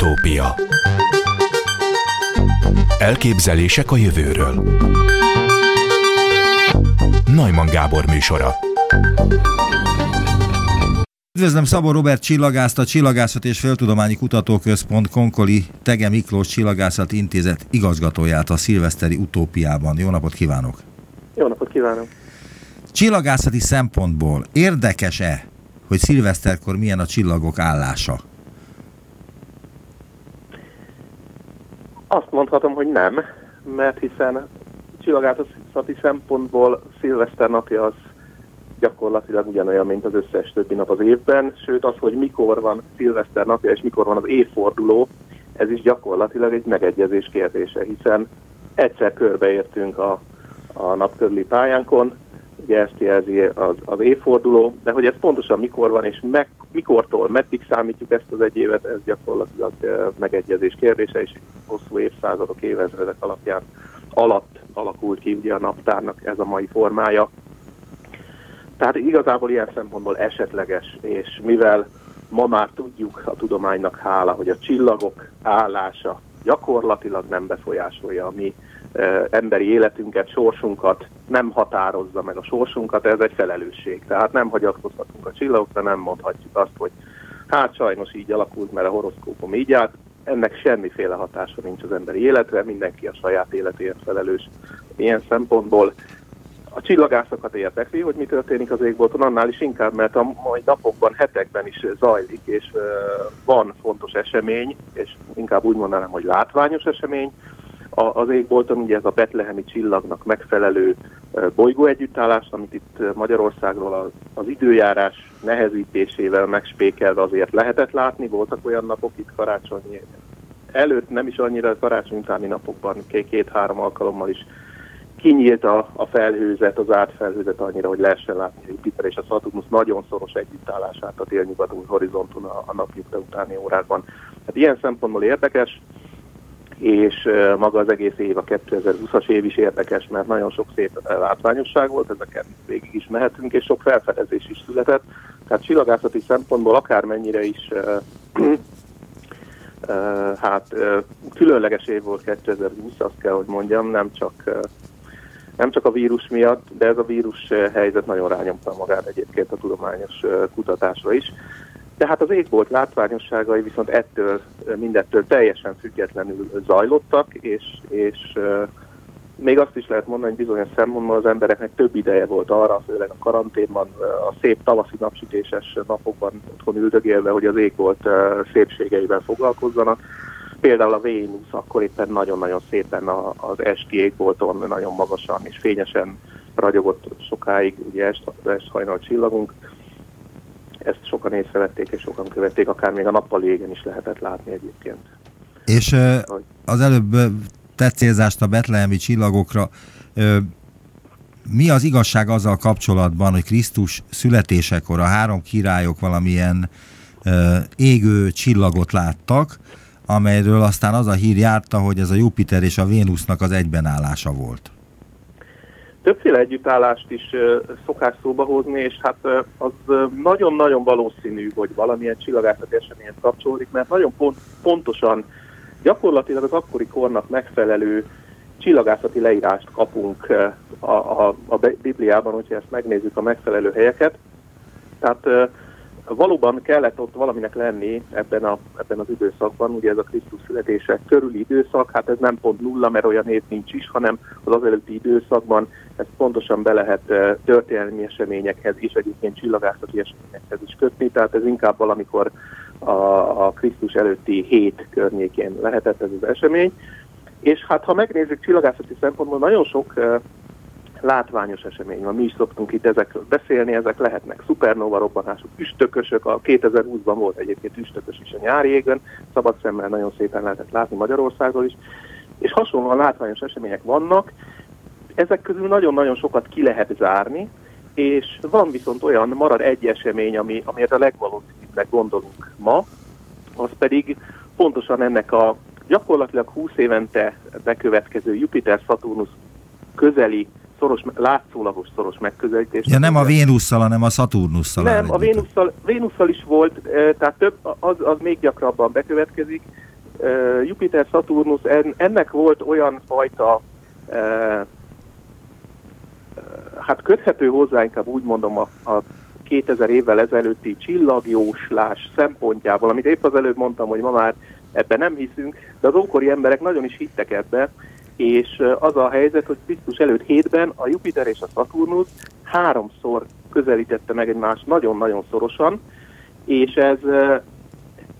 Utópia Elképzelések a jövőről Najman Gábor műsora Üdvözlöm Szabó Robert csillagászt, a Csillagászat és Földtudományi Kutatóközpont Konkoli Tege Miklós Csillagászat Intézet igazgatóját a szilveszteri utópiában. Jó napot kívánok! Jó napot kívánok! Csillagászati szempontból érdekes-e, hogy szilveszterkor milyen a csillagok állása? Azt mondhatom, hogy nem, mert hiszen csillagászati szempontból szilveszter napja az gyakorlatilag ugyanolyan, mint az összes többi nap az évben, sőt az, hogy mikor van szilveszter napja és mikor van az évforduló, ez is gyakorlatilag egy megegyezés kérdése, hiszen egyszer körbeértünk a, a nap pályánkon, ugye ezt jelzi az, az évforduló, de hogy ez pontosan mikor van, és meg, mikortól, meddig számítjuk ezt az egy évet, ez gyakorlatilag megegyezés kérdése, és hosszú évszázadok, évezredek alapján alatt alakult ki ugye a naptárnak ez a mai formája. Tehát igazából ilyen szempontból esetleges, és mivel ma már tudjuk a tudománynak hála, hogy a csillagok állása gyakorlatilag nem befolyásolja a mi emberi életünket, sorsunkat, nem határozza meg a sorsunkat, ez egy felelősség. Tehát nem hagyatkozhatunk a csillagokra, nem mondhatjuk azt, hogy hát sajnos így alakult, mert a horoszkópom így állt. Ennek semmiféle hatása nincs az emberi életre, mindenki a saját életéért felelős. Ilyen szempontból a csillagászokat érdekli, hogy mi történik az égbolton, annál is inkább, mert a mai napokban, hetekben is zajlik, és van fontos esemény, és inkább úgy mondanám, hogy látványos esemény, az égbolton ugye ez a betlehemi csillagnak megfelelő bolygó együttállás, amit itt Magyarországról az időjárás nehezítésével megspékelve azért lehetett látni. Voltak olyan napok itt karácsony előtt, nem is annyira karácsony utáni napokban, két-három alkalommal is kinyílt a, a felhőzet, az átfelhőzet annyira, hogy lehessen látni a Jupiter és a Saturnus nagyon szoros együttállását a délnyugati horizonton a, a napjukra utáni órákban. Hát ilyen szempontból érdekes és maga az egész év, a 2020-as év is érdekes, mert nagyon sok szép látványosság volt, ezeket végig is mehetünk, és sok felfedezés is született. Tehát csillagászati szempontból akármennyire is hát különleges év volt 2020, azt kell, hogy mondjam, nem csak nem csak a vírus miatt, de ez a vírus helyzet nagyon rányomta magát egyébként a tudományos kutatásra is. Tehát az égbolt látványosságai viszont ettől, mindettől teljesen függetlenül zajlottak, és, és még azt is lehet mondani, hogy bizonyos szempontból az embereknek több ideje volt arra, főleg a karanténban, a szép tavaszi napsütéses napokban otthon üldögélve, hogy az égbolt szépségeivel foglalkozzanak. Például a Vénusz akkor éppen nagyon-nagyon szépen az esti égbolton nagyon magasan és fényesen ragyogott sokáig, ugye est, est hajnal csillagunk ezt sokan észrevették és sokan követték, akár még a nappal égen is lehetett látni egyébként. És az előbb tett célzást a betlehemi csillagokra. Mi az igazság azzal kapcsolatban, hogy Krisztus születésekor a három királyok valamilyen égő csillagot láttak, amelyről aztán az a hír járta, hogy ez a Jupiter és a Vénusznak az egybenállása volt? Többféle együttállást is szokás szóba hozni, és hát az nagyon-nagyon valószínű, hogy valamilyen csillagászati eseményhez kapcsolódik, mert nagyon pont, pontosan gyakorlatilag az akkori kornak megfelelő csillagászati leírást kapunk a, a, a Bibliában, hogyha ezt megnézzük a megfelelő helyeket. Tehát valóban kellett ott valaminek lenni ebben, a, ebben az időszakban, ugye ez a Krisztus születése körüli időszak, hát ez nem pont nulla, mert olyan hét nincs is, hanem az az előtti időszakban ezt pontosan be lehet történelmi eseményekhez és egyébként csillagászati eseményekhez is kötni, tehát ez inkább valamikor a, a Krisztus előtti hét környékén lehetett ez az esemény. És hát ha megnézzük csillagászati szempontból, nagyon sok látványos esemény van. Mi is szoktunk itt ezekről beszélni, ezek lehetnek szupernova robbanások, üstökösök, a 2020-ban volt egyébként üstökös is a nyári égen, szabad szemmel nagyon szépen lehetett látni Magyarországról is, és hasonlóan látványos események vannak, ezek közül nagyon-nagyon sokat ki lehet zárni, és van viszont olyan, marad egy esemény, ami, amiért a legvalószínűbbnek gondolunk ma, az pedig pontosan ennek a gyakorlatilag 20 évente bekövetkező Jupiter-Saturnus közeli szoros, látszólagos szoros megközelítés. Ja, nem a Vénusszal, hanem a Szaturnusszal. Nem, a Vénusszal, Vénusszal is volt, tehát több, az, az még gyakrabban bekövetkezik, Jupiter, Saturnus, ennek volt olyan fajta, hát köthető hozzá, inkább úgy mondom, a, a 2000 évvel ezelőtti csillagjóslás szempontjából, amit épp az előbb mondtam, hogy ma már ebben nem hiszünk, de az ókori emberek nagyon is hittek ebbe, és az a helyzet, hogy Krisztus előtt hétben a Jupiter és a Saturnus háromszor közelítette meg egymást nagyon-nagyon szorosan, és ez,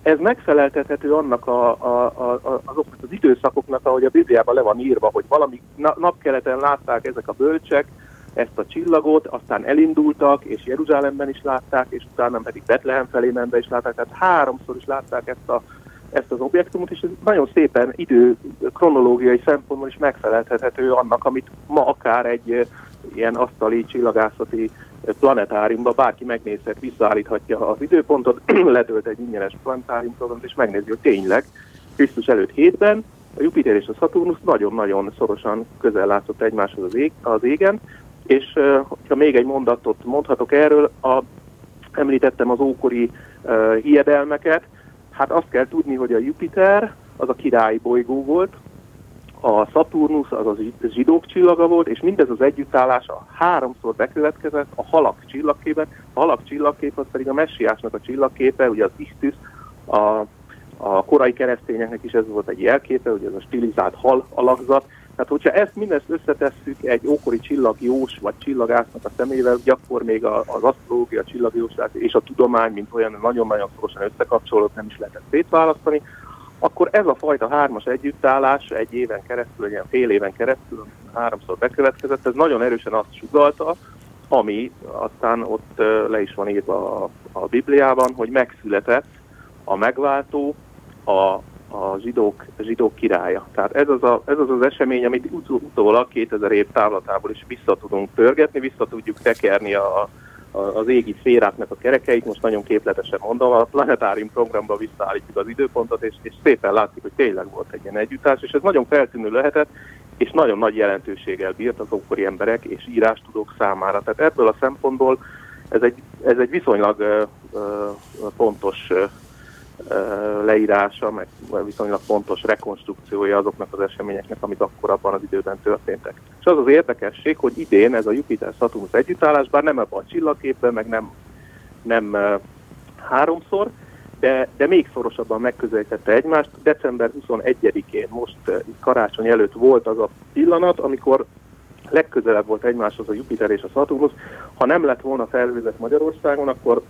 ez megfeleltethető annak a, a, a, azoknak az időszakoknak, ahogy a Bibliában le van írva, hogy valami napkeleten látták ezek a bölcsek, ezt a csillagot, aztán elindultak, és Jeruzsálemben is látták, és utána pedig Betlehem felé menve is látták, tehát háromszor is látták ezt, a, ezt az objektumot, és ez nagyon szépen idő kronológiai szempontból is megfeleltethető annak, amit ma akár egy ilyen asztali csillagászati planetáriumban bárki megnézhet, visszaállíthatja az időpontot, letölt egy ingyenes planetárium programot, és megnézi, hogy tényleg Krisztus előtt hétben a Jupiter és a Saturnus nagyon-nagyon szorosan közel látszott egymáshoz az, ég, az égen, és ha még egy mondatot mondhatok erről, a, említettem az ókori uh, hiedelmeket, hát azt kell tudni, hogy a Jupiter az a királyi bolygó volt, a Saturnus az a zsidók csillaga volt, és mindez az együttállása háromszor bekövetkezett a halak csillagkében. A halak csillagkép az pedig a messiásnak a csillagképe, ugye az Isztus, a, a korai keresztényeknek is ez volt egy jelképe, ugye ez a stilizált hal alakzat, tehát, hogyha ezt mindezt összetesszük egy ókori csillagjós vagy csillagásznak a szemével, akkor még az asztrológia, a csillagjóslás és a tudomány, mint olyan nagyon-nagyon szorosan összekapcsolódott, nem is lehetett szétválasztani, akkor ez a fajta hármas együttállás egy éven keresztül, egy ilyen fél éven keresztül, háromszor bekövetkezett, ez nagyon erősen azt sugalta, ami aztán ott le is van írva a, a Bibliában, hogy megszületett a megváltó, a, a zsidók, zsidók királya. Tehát ez az, a, ez az az esemény, amit utólag 2000 év távlatából is vissza tudunk törgetni, vissza tudjuk tekerni a, a, az égi szféráknak a kerekeit, most nagyon képletesen mondom, a planetárium programba visszaállítjuk az időpontot, és, és szépen látszik, hogy tényleg volt egy ilyen együttállás, és ez nagyon feltűnő lehetett, és nagyon nagy jelentőséggel bírt az ókori emberek és írástudók számára. Tehát ebből a szempontból ez egy, ez egy viszonylag uh, uh, fontos leírása, meg viszonylag fontos rekonstrukciója azoknak az eseményeknek, amik akkor abban az időben történtek. És az az érdekesség, hogy idén ez a Jupiter-Saturnus együttállás, bár nem ebben a csillagképben, meg nem, nem háromszor, de, de még szorosabban megközelítette egymást. December 21-én, most karácsony előtt volt az a pillanat, amikor legközelebb volt egymáshoz a Jupiter és a Saturnus. Ha nem lett volna felhőzet Magyarországon, akkor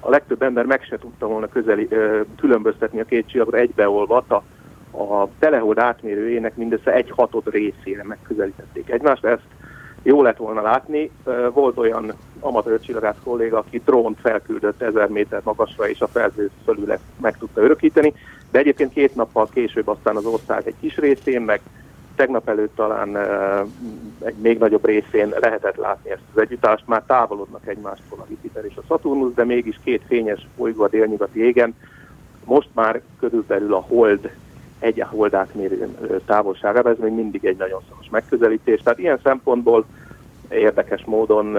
a legtöbb ember meg se tudta volna közeli, különböztetni a két csillagot egybeolvat, a, a telehold átmérőjének mindössze egy hatod részére megközelítették egymást, ezt jó lett volna látni. Volt olyan amatőr csillagász kolléga, aki drónt felküldött ezer méter magasra, és a felhő fölül meg tudta örökíteni, de egyébként két nappal később aztán az ország egy kis részén, meg tegnap előtt talán egy még nagyobb részén lehetett látni ezt az együttállást, már távolodnak egymástól a Jupiter és a Saturnus, de mégis két fényes bolygó a délnyugati égen, most már körülbelül a hold egy hold átmérő távolságában, ez még mindig egy nagyon szoros megközelítés. Tehát ilyen szempontból érdekes módon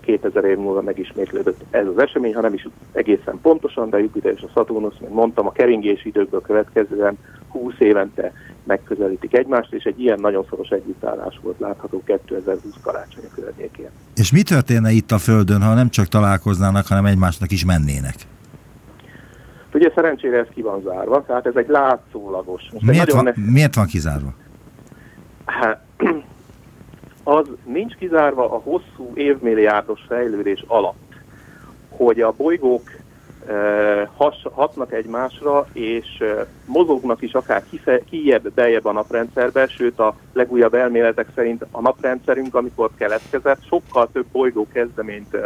2000 év múlva megismétlődött ez az esemény, ha nem is egészen pontosan, de Jupiter és a Saturnus, mint mondtam, a keringési időkből következően 20 évente megközelítik egymást, és egy ilyen nagyon szoros együttállás volt látható 2020 karácsony környékén. És mi történne itt a Földön, ha nem csak találkoznának, hanem egymásnak is mennének? Ugye szerencsére ez ki van zárva, tehát ez egy látszólagos. Most miért, van, ne... miért van kizárva? Hát, az nincs kizárva a hosszú évmilliárdos fejlődés alatt, hogy a bolygók has, hatnak egymásra, és mozognak is akár kijebb, beljebb a naprendszerbe, sőt a legújabb elméletek szerint a naprendszerünk, amikor keletkezett, sokkal több bolygó kezdeményt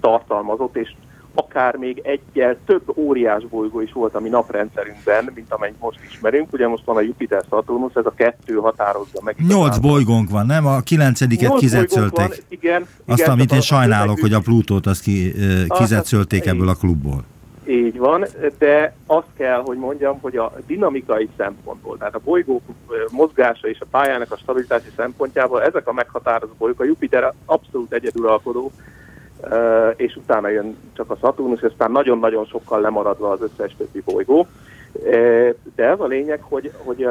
tartalmazott, és akár még egyel több óriás bolygó is volt a mi naprendszerünkben, mint amennyit most ismerünk. Ugye most van a Jupiter Saturnus, ez a kettő határozza meg. Nyolc bolygónk van, nem? A kilencediket kizetszölték. Igen, Azt, igen, amit én sajnálok, hogy a Plutót azt ki, kizetszölték ebből a klubból. Így van, de azt kell, hogy mondjam, hogy a dinamikai szempontból, tehát a bolygók mozgása és a pályának a stabilitási szempontjából ezek a meghatározó bolygók, a Jupiter abszolút egyedülalkodó, és utána jön csak a Saturnus, és aztán nagyon-nagyon sokkal lemaradva az összes többi bolygó. De ez a lényeg, hogy, hogy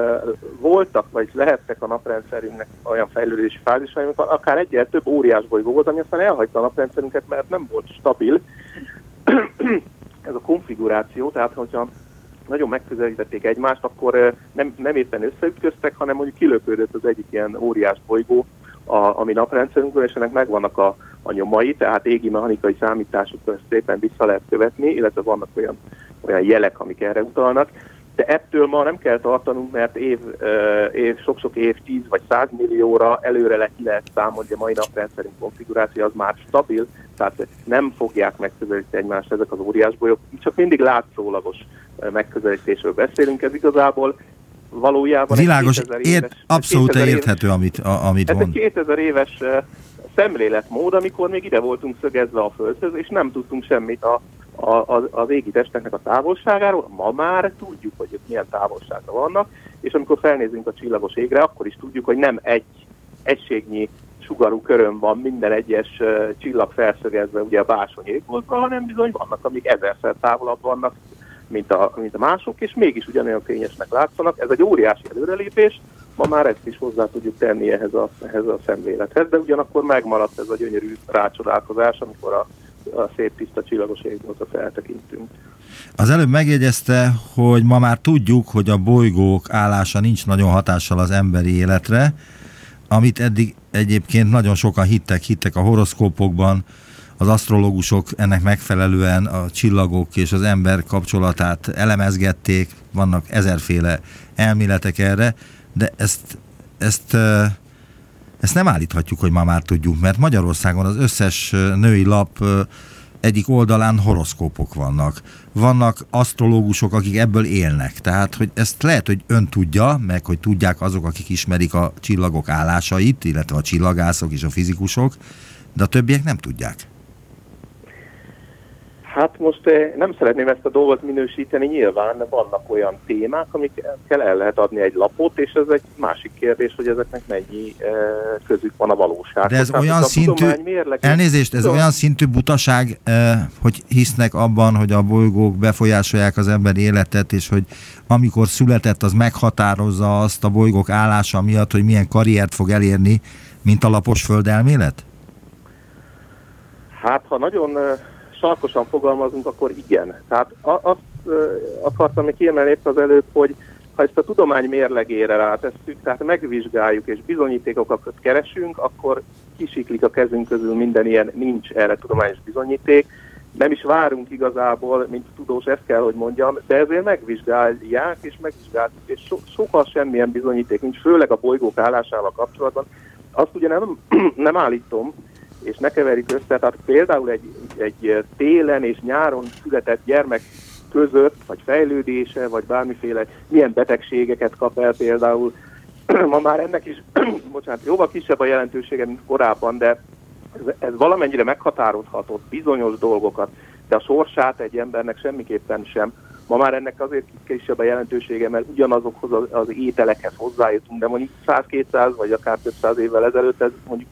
voltak, vagy lehettek a naprendszerünknek olyan fejlődési fázisai, amikor akár egyel több óriás bolygó volt, ami aztán elhagyta a naprendszerünket, mert nem volt stabil. ez a konfiguráció, tehát hogyha nagyon megközelítették egymást, akkor nem, nem éppen összeütköztek, hanem mondjuk kilöpődött az egyik ilyen óriás bolygó, a, ami naprendszerünkből, és ennek megvannak a, a nyomai, tehát égi mechanikai számításokkal szépen vissza lehet követni, illetve vannak olyan, olyan jelek, amik erre utalnak. De ettől ma nem kell tartanunk, mert év, év sok-sok év, 10 vagy 100 millióra előre le ki lehet számolni, a mai naprendszerünk konfiguráció az már stabil, tehát nem fogják megközelíteni egymást ezek az óriás bolyok, csak mindig látszólagos megközelítésről beszélünk, ez igazából valójában Világos, ért, éves, abszolút érthető, éves, amit, a, amit ez mond. egy 2000 éves szemléletmód, amikor még ide voltunk szögezve a Földhöz, és nem tudtunk semmit a, a, a, az égi testeknek a távolságáról. Ma már tudjuk, hogy ők milyen távolságra vannak, és amikor felnézünk a csillagos égre, akkor is tudjuk, hogy nem egy egységnyi sugarú körön van minden egyes uh, csillag felszögezve ugye a básony égboltra, hanem bizony vannak, amik ezerszer távolabb vannak mint a, mint a mások, és mégis ugyanolyan fényesnek látszanak. Ez egy óriási előrelépés, ma már ezt is hozzá tudjuk tenni ehhez a, ehhez a szemlélethez, de ugyanakkor megmaradt ez a gyönyörű rácsodálkozás, amikor a, a szép tiszta csillagos égboltra feltekintünk. Az előbb megjegyezte, hogy ma már tudjuk, hogy a bolygók állása nincs nagyon hatással az emberi életre, amit eddig egyébként nagyon sokan hittek, hittek a horoszkópokban, az asztrológusok ennek megfelelően a csillagok és az ember kapcsolatát elemezgették, vannak ezerféle elméletek erre, de ezt, ezt, ezt nem állíthatjuk, hogy ma már tudjuk, mert Magyarországon az összes női lap egyik oldalán horoszkópok vannak. Vannak asztrológusok, akik ebből élnek. Tehát, hogy ezt lehet, hogy ön tudja, meg hogy tudják azok, akik ismerik a csillagok állásait, illetve a csillagászok és a fizikusok, de a többiek nem tudják. Hát most eh, nem szeretném ezt a dolgot minősíteni, nyilván vannak olyan témák, amikkel el lehet adni egy lapot, és ez egy másik kérdés, hogy ezeknek mennyi eh, közük van a valóság. De ez Tehát olyan szintű, mérlek, elnézést, ez tudom. olyan szintű butaság, eh, hogy hisznek abban, hogy a bolygók befolyásolják az ember életet, és hogy amikor született, az meghatározza azt a bolygók állása miatt, hogy milyen karriert fog elérni, mint a lapos földelmélet? Hát, ha nagyon sarkosan fogalmazunk, akkor igen. Tehát azt akartam még kiemelni az előbb, hogy ha ezt a tudomány mérlegére rátesszük, tehát megvizsgáljuk és bizonyítékokat keresünk, akkor kisiklik a kezünk közül minden ilyen, nincs erre tudományos bizonyíték. Nem is várunk igazából, mint tudós, ezt kell, hogy mondjam, de ezért megvizsgálják és megvizsgáltuk, és so, sokkal semmilyen bizonyíték nincs, főleg a bolygók állásával kapcsolatban. Azt ugye nem, nem állítom, és ne keverjük össze, tehát például egy, egy télen és nyáron született gyermek között, vagy fejlődése, vagy bármiféle milyen betegségeket kap el például. Ma már ennek is, bocsánat, jóval kisebb a jelentősége, mint korábban, de ez, ez valamennyire meghatározhatott bizonyos dolgokat, de a sorsát egy embernek semmiképpen sem. Ma már ennek azért kisebb a jelentősége, mert ugyanazokhoz az, az ételekhez hozzájutunk, de mondjuk 100-200 vagy akár több száz évvel ezelőtt ez mondjuk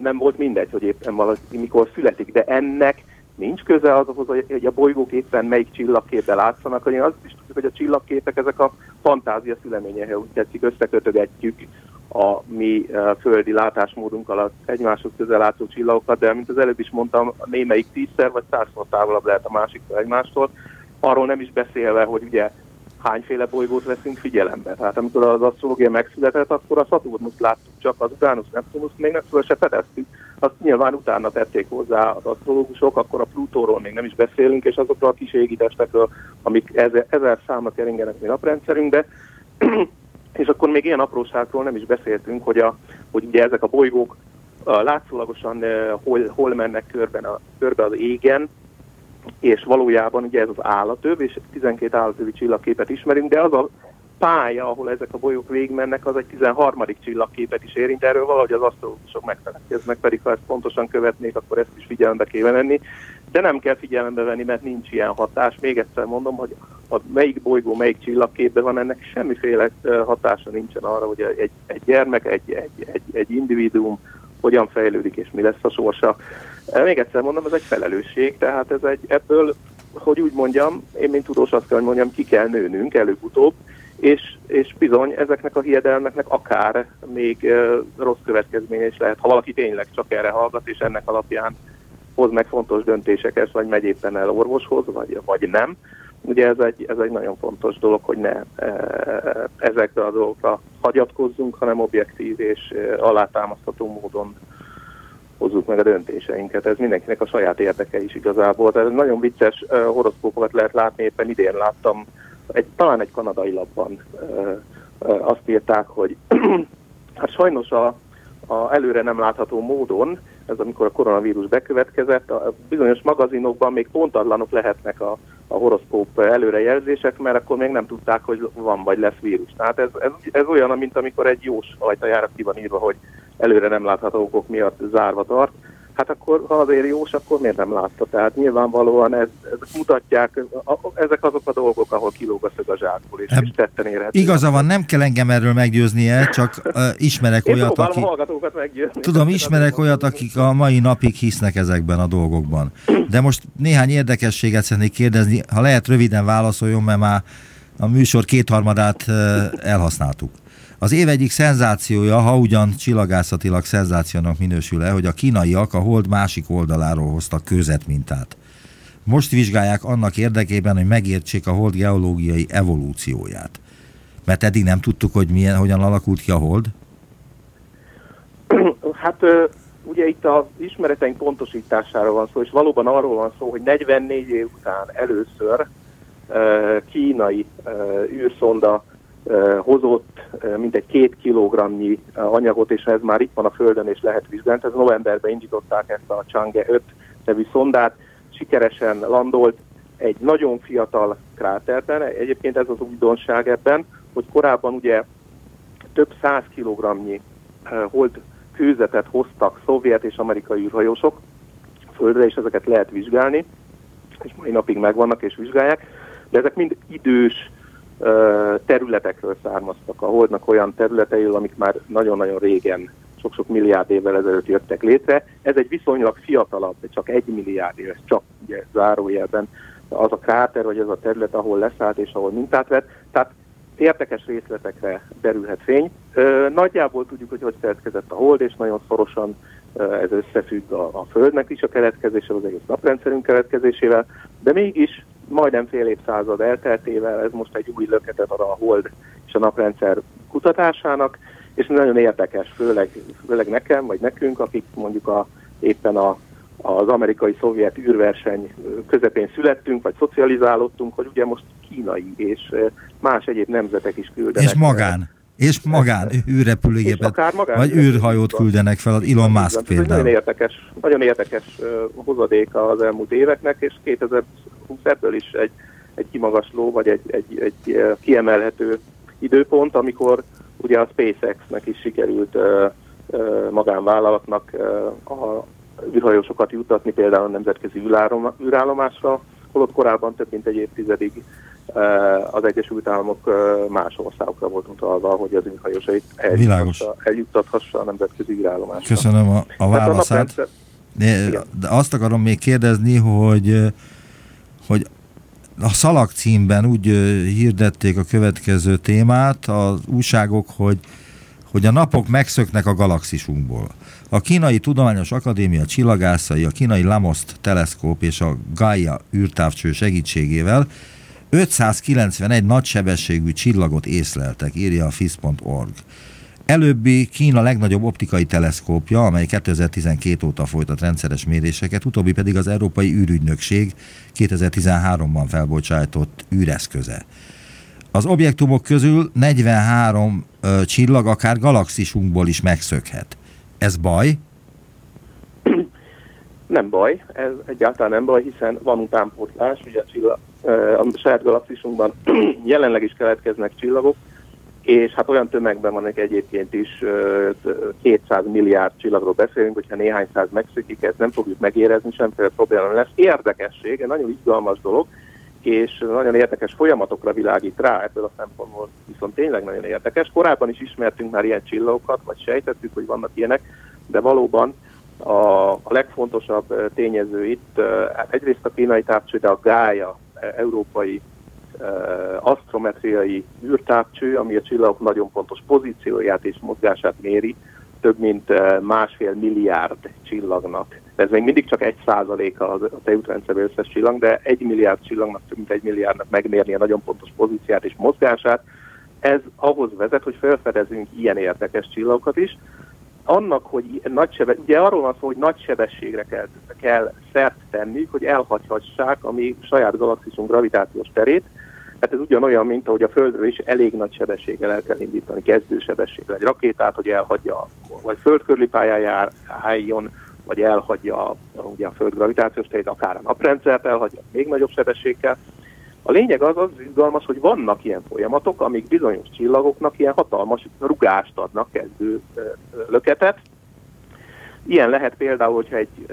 nem volt mindegy, hogy éppen valaki mikor születik, de ennek nincs köze azokhoz, hogy a bolygók éppen melyik csillagképpel látszanak, hogy azt is tudjuk, hogy a csillagképek ezek a fantázia szüleménye, úgy tetszik, összekötögetjük a mi földi látásmódunk alatt egymáshoz közel látszó csillagokat, de mint az előbb is mondtam, némelyik tízszer vagy százszor távolabb lehet a másiktól egymástól. Arról nem is beszélve, hogy ugye hányféle bolygót veszünk figyelembe. Tehát amikor az asztrológia megszületett, akkor a Saturnus láttuk csak, az Uranus Neptunus még nem föl se fedeztük. Azt nyilván utána tették hozzá az asztrológusok, akkor a Plutóról még nem is beszélünk, és azokról a kis égitestekről, amik ezer, ezer számra keringenek mi naprendszerünkbe. és akkor még ilyen apróságról nem is beszéltünk, hogy, a, hogy ugye ezek a bolygók látszólagosan hol, hol mennek körben a, körbe az égen, és valójában ugye ez az állatöv, és 12 állatövi csillagképet ismerünk, de az a pálya, ahol ezek a bolyók végigmennek, az egy 13. csillagképet is érint, erről valahogy az asztrológusok megfelelkeznek, pedig ha ezt pontosan követnék, akkor ezt is figyelembe kéne venni, de nem kell figyelembe venni, mert nincs ilyen hatás. Még egyszer mondom, hogy a melyik bolygó, melyik csillagképben van, ennek semmiféle hatása nincsen arra, hogy egy, egy gyermek, egy, egy, egy, egy individuum hogyan fejlődik és mi lesz a sorsa. Még egyszer mondom, ez egy felelősség, tehát ez egy, ebből hogy úgy mondjam, én mint tudós azt kell, hogy mondjam, ki kell nőnünk előbb-utóbb, és, és bizony ezeknek a hiedelmeknek akár még rossz következménye is lehet, ha valaki tényleg csak erre hallgat, és ennek alapján hoz meg fontos döntéseket, vagy megy éppen el orvoshoz, vagy, vagy nem. Ugye ez egy, ez egy nagyon fontos dolog, hogy ne ezekre a dolgokra hagyatkozzunk, hanem objektív és alátámasztható módon hozzuk meg a döntéseinket. Ez mindenkinek a saját érdeke is igazából. Tehát nagyon vicces horoszkópokat lehet látni, éppen idén láttam, egy, talán egy kanadai lapban azt írták, hogy hát sajnos a, a előre nem látható módon ez amikor a koronavírus bekövetkezett, a bizonyos magazinokban még pontatlanok lehetnek a, a horoszkóp előrejelzések, mert akkor még nem tudták, hogy van vagy lesz vírus. Tehát ez, ez, ez olyan, mint amikor egy jós ajtajára ki van írva, hogy előre nem látható okok miatt zárva tart, hát akkor ha azért jós, akkor miért nem látta? Tehát nyilvánvalóan ez, ezek mutatják, a, ezek azok a dolgok, ahol kilóg a szög a zsákból, és, és tetten érhető. Igaza van, nem kell engem erről meggyőznie, csak uh, ismerek Én olyat, aki... meggyőzni. Tudom, ismerek olyat, akik a mai napig hisznek ezekben a dolgokban. De most néhány érdekességet szeretnék kérdezni, ha lehet röviden válaszoljon, mert már a műsor kétharmadát elhasználtuk. Az év egyik szenzációja, ha ugyan csillagászatilag szenzációnak minősül-e, hogy a kínaiak a hold másik oldaláról hoztak mintát. Most vizsgálják annak érdekében, hogy megértsék a hold geológiai evolúcióját. Mert eddig nem tudtuk, hogy milyen, hogyan alakult ki a hold? Hát ugye itt az ismereteink pontosítására van szó, és valóban arról van szó, hogy 44 év után először kínai űrszonda hozott mintegy két kilogramnyi anyagot, és ez már itt van a Földön, és lehet vizsgálni. Ez novemberben indították ezt a Chang'e 5 nevű szondát, sikeresen landolt egy nagyon fiatal kráterben. Egyébként ez az újdonság ebben, hogy korábban ugye több száz kilogramnyi hold kőzetet hoztak szovjet és amerikai űrhajósok földre, és ezeket lehet vizsgálni, és mai napig megvannak és vizsgálják, de ezek mind idős, területekről származtak. A Holdnak olyan területeiről, amik már nagyon-nagyon régen, sok-sok milliárd évvel ezelőtt jöttek létre. Ez egy viszonylag fiatalabb, csak egy milliárd éves, csak ugye zárójelben az a kráter, vagy ez a terület, ahol leszállt és ahol mintát vett. Tehát érdekes részletekre derülhet fény. Nagyjából tudjuk, hogy hogy keletkezett a hold, és nagyon szorosan ez összefügg a, a Földnek is a keletkezésével, az egész naprendszerünk keletkezésével, de mégis majdnem fél évszázad elteltével ez most egy új löketet ad a hold és a naprendszer kutatásának, és nagyon érdekes, főleg, főleg nekem, vagy nekünk, akik mondjuk a, éppen a, az amerikai-szovjet űrverseny közepén születtünk, vagy szocializálódtunk, hogy ugye most kínai és más egyéb nemzetek is küldenek. És magán. És magán űrrepülőgépet, vagy űrhajót küldenek fel, az Elon Musk például. Nagyon érdekes, nagyon érdekes hozadéka az elmúlt éveknek, és 2020 ebből is egy, egy kimagasló, vagy egy, egy, egy uh, kiemelhető időpont, amikor ugye a SpaceX-nek is sikerült uh, uh, magánvállalatnak a űrhajósokat jutatni például a nemzetközi űrállomásra, holott korábban több mint egy évtizedig Eh, az Egyesült Államok eh, más országokra volt utalva, hogy az űrhajósait eljuttathassa a nemzetközi űrállomásra. Köszönöm a, a válaszát. A de, de azt akarom még kérdezni, hogy eh, hogy a szalag címben úgy hirdették a következő témát az újságok, hogy hogy a napok megszöknek a galaxisunkból. A Kínai Tudományos Akadémia csillagászai, a kínai Lamoszt teleszkóp és a Gaia űrtávcső segítségével 591 nagysebességű csillagot észleltek, írja a FIS.org. Előbbi Kína legnagyobb optikai teleszkópja, amely 2012 óta folytat rendszeres méréseket, utóbbi pedig az Európai űrügynökség 2013-ban felbocsájtott űreszköze. Az objektumok közül 43 ö, csillag akár galaxisunkból is megszökhet. Ez baj? Nem baj, ez egyáltalán nem baj, hiszen van utánpótlás, ugye a csillag, a saját galaxisunkban jelenleg is keletkeznek csillagok, és hát olyan tömegben vannak egyébként is 200 milliárd csillagról beszélünk, hogyha néhány száz megszökik, ezt nem fogjuk megérezni, semmiféle probléma nem lesz. Érdekesség, egy nagyon izgalmas dolog, és nagyon érdekes folyamatokra világít rá, ebből a szempontból viszont tényleg nagyon érdekes. Korábban is ismertünk már ilyen csillagokat, vagy sejtettük, hogy vannak ilyenek, de valóban A, a legfontosabb tényező itt, hát egyrészt a kínai távcső, de a gája, európai asztrometriai űrtávcső, ami a csillagok nagyon pontos pozícióját és mozgását méri, több mint másfél milliárd csillagnak. Ez még mindig csak egy százaléka a tejútrendszer összes csillag, de egy milliárd csillagnak, több mint egy milliárdnak megmérni a nagyon pontos pozíciát és mozgását. Ez ahhoz vezet, hogy felfedezünk ilyen érdekes csillagokat is. Annak, hogy nagy sebe, ugye arról van szó, hogy nagy sebességre kell, kell szert tenni, hogy elhagyhassák a mi saját galaxisunk gravitációs terét, Hát ez ugyanolyan, mint ahogy a Földről is elég nagy sebességgel el kell indítani, kezdősebességgel egy rakétát, hogy elhagyja, vagy föld körüli pályán álljon, vagy elhagyja ugye a Föld gravitációs terét, akár a naprendszert elhagyja még nagyobb sebességgel. A lényeg az az izgalmas, hogy vannak ilyen folyamatok, amik bizonyos csillagoknak ilyen hatalmas rugást adnak, kezdő löketet. Ilyen lehet például, hogyha egy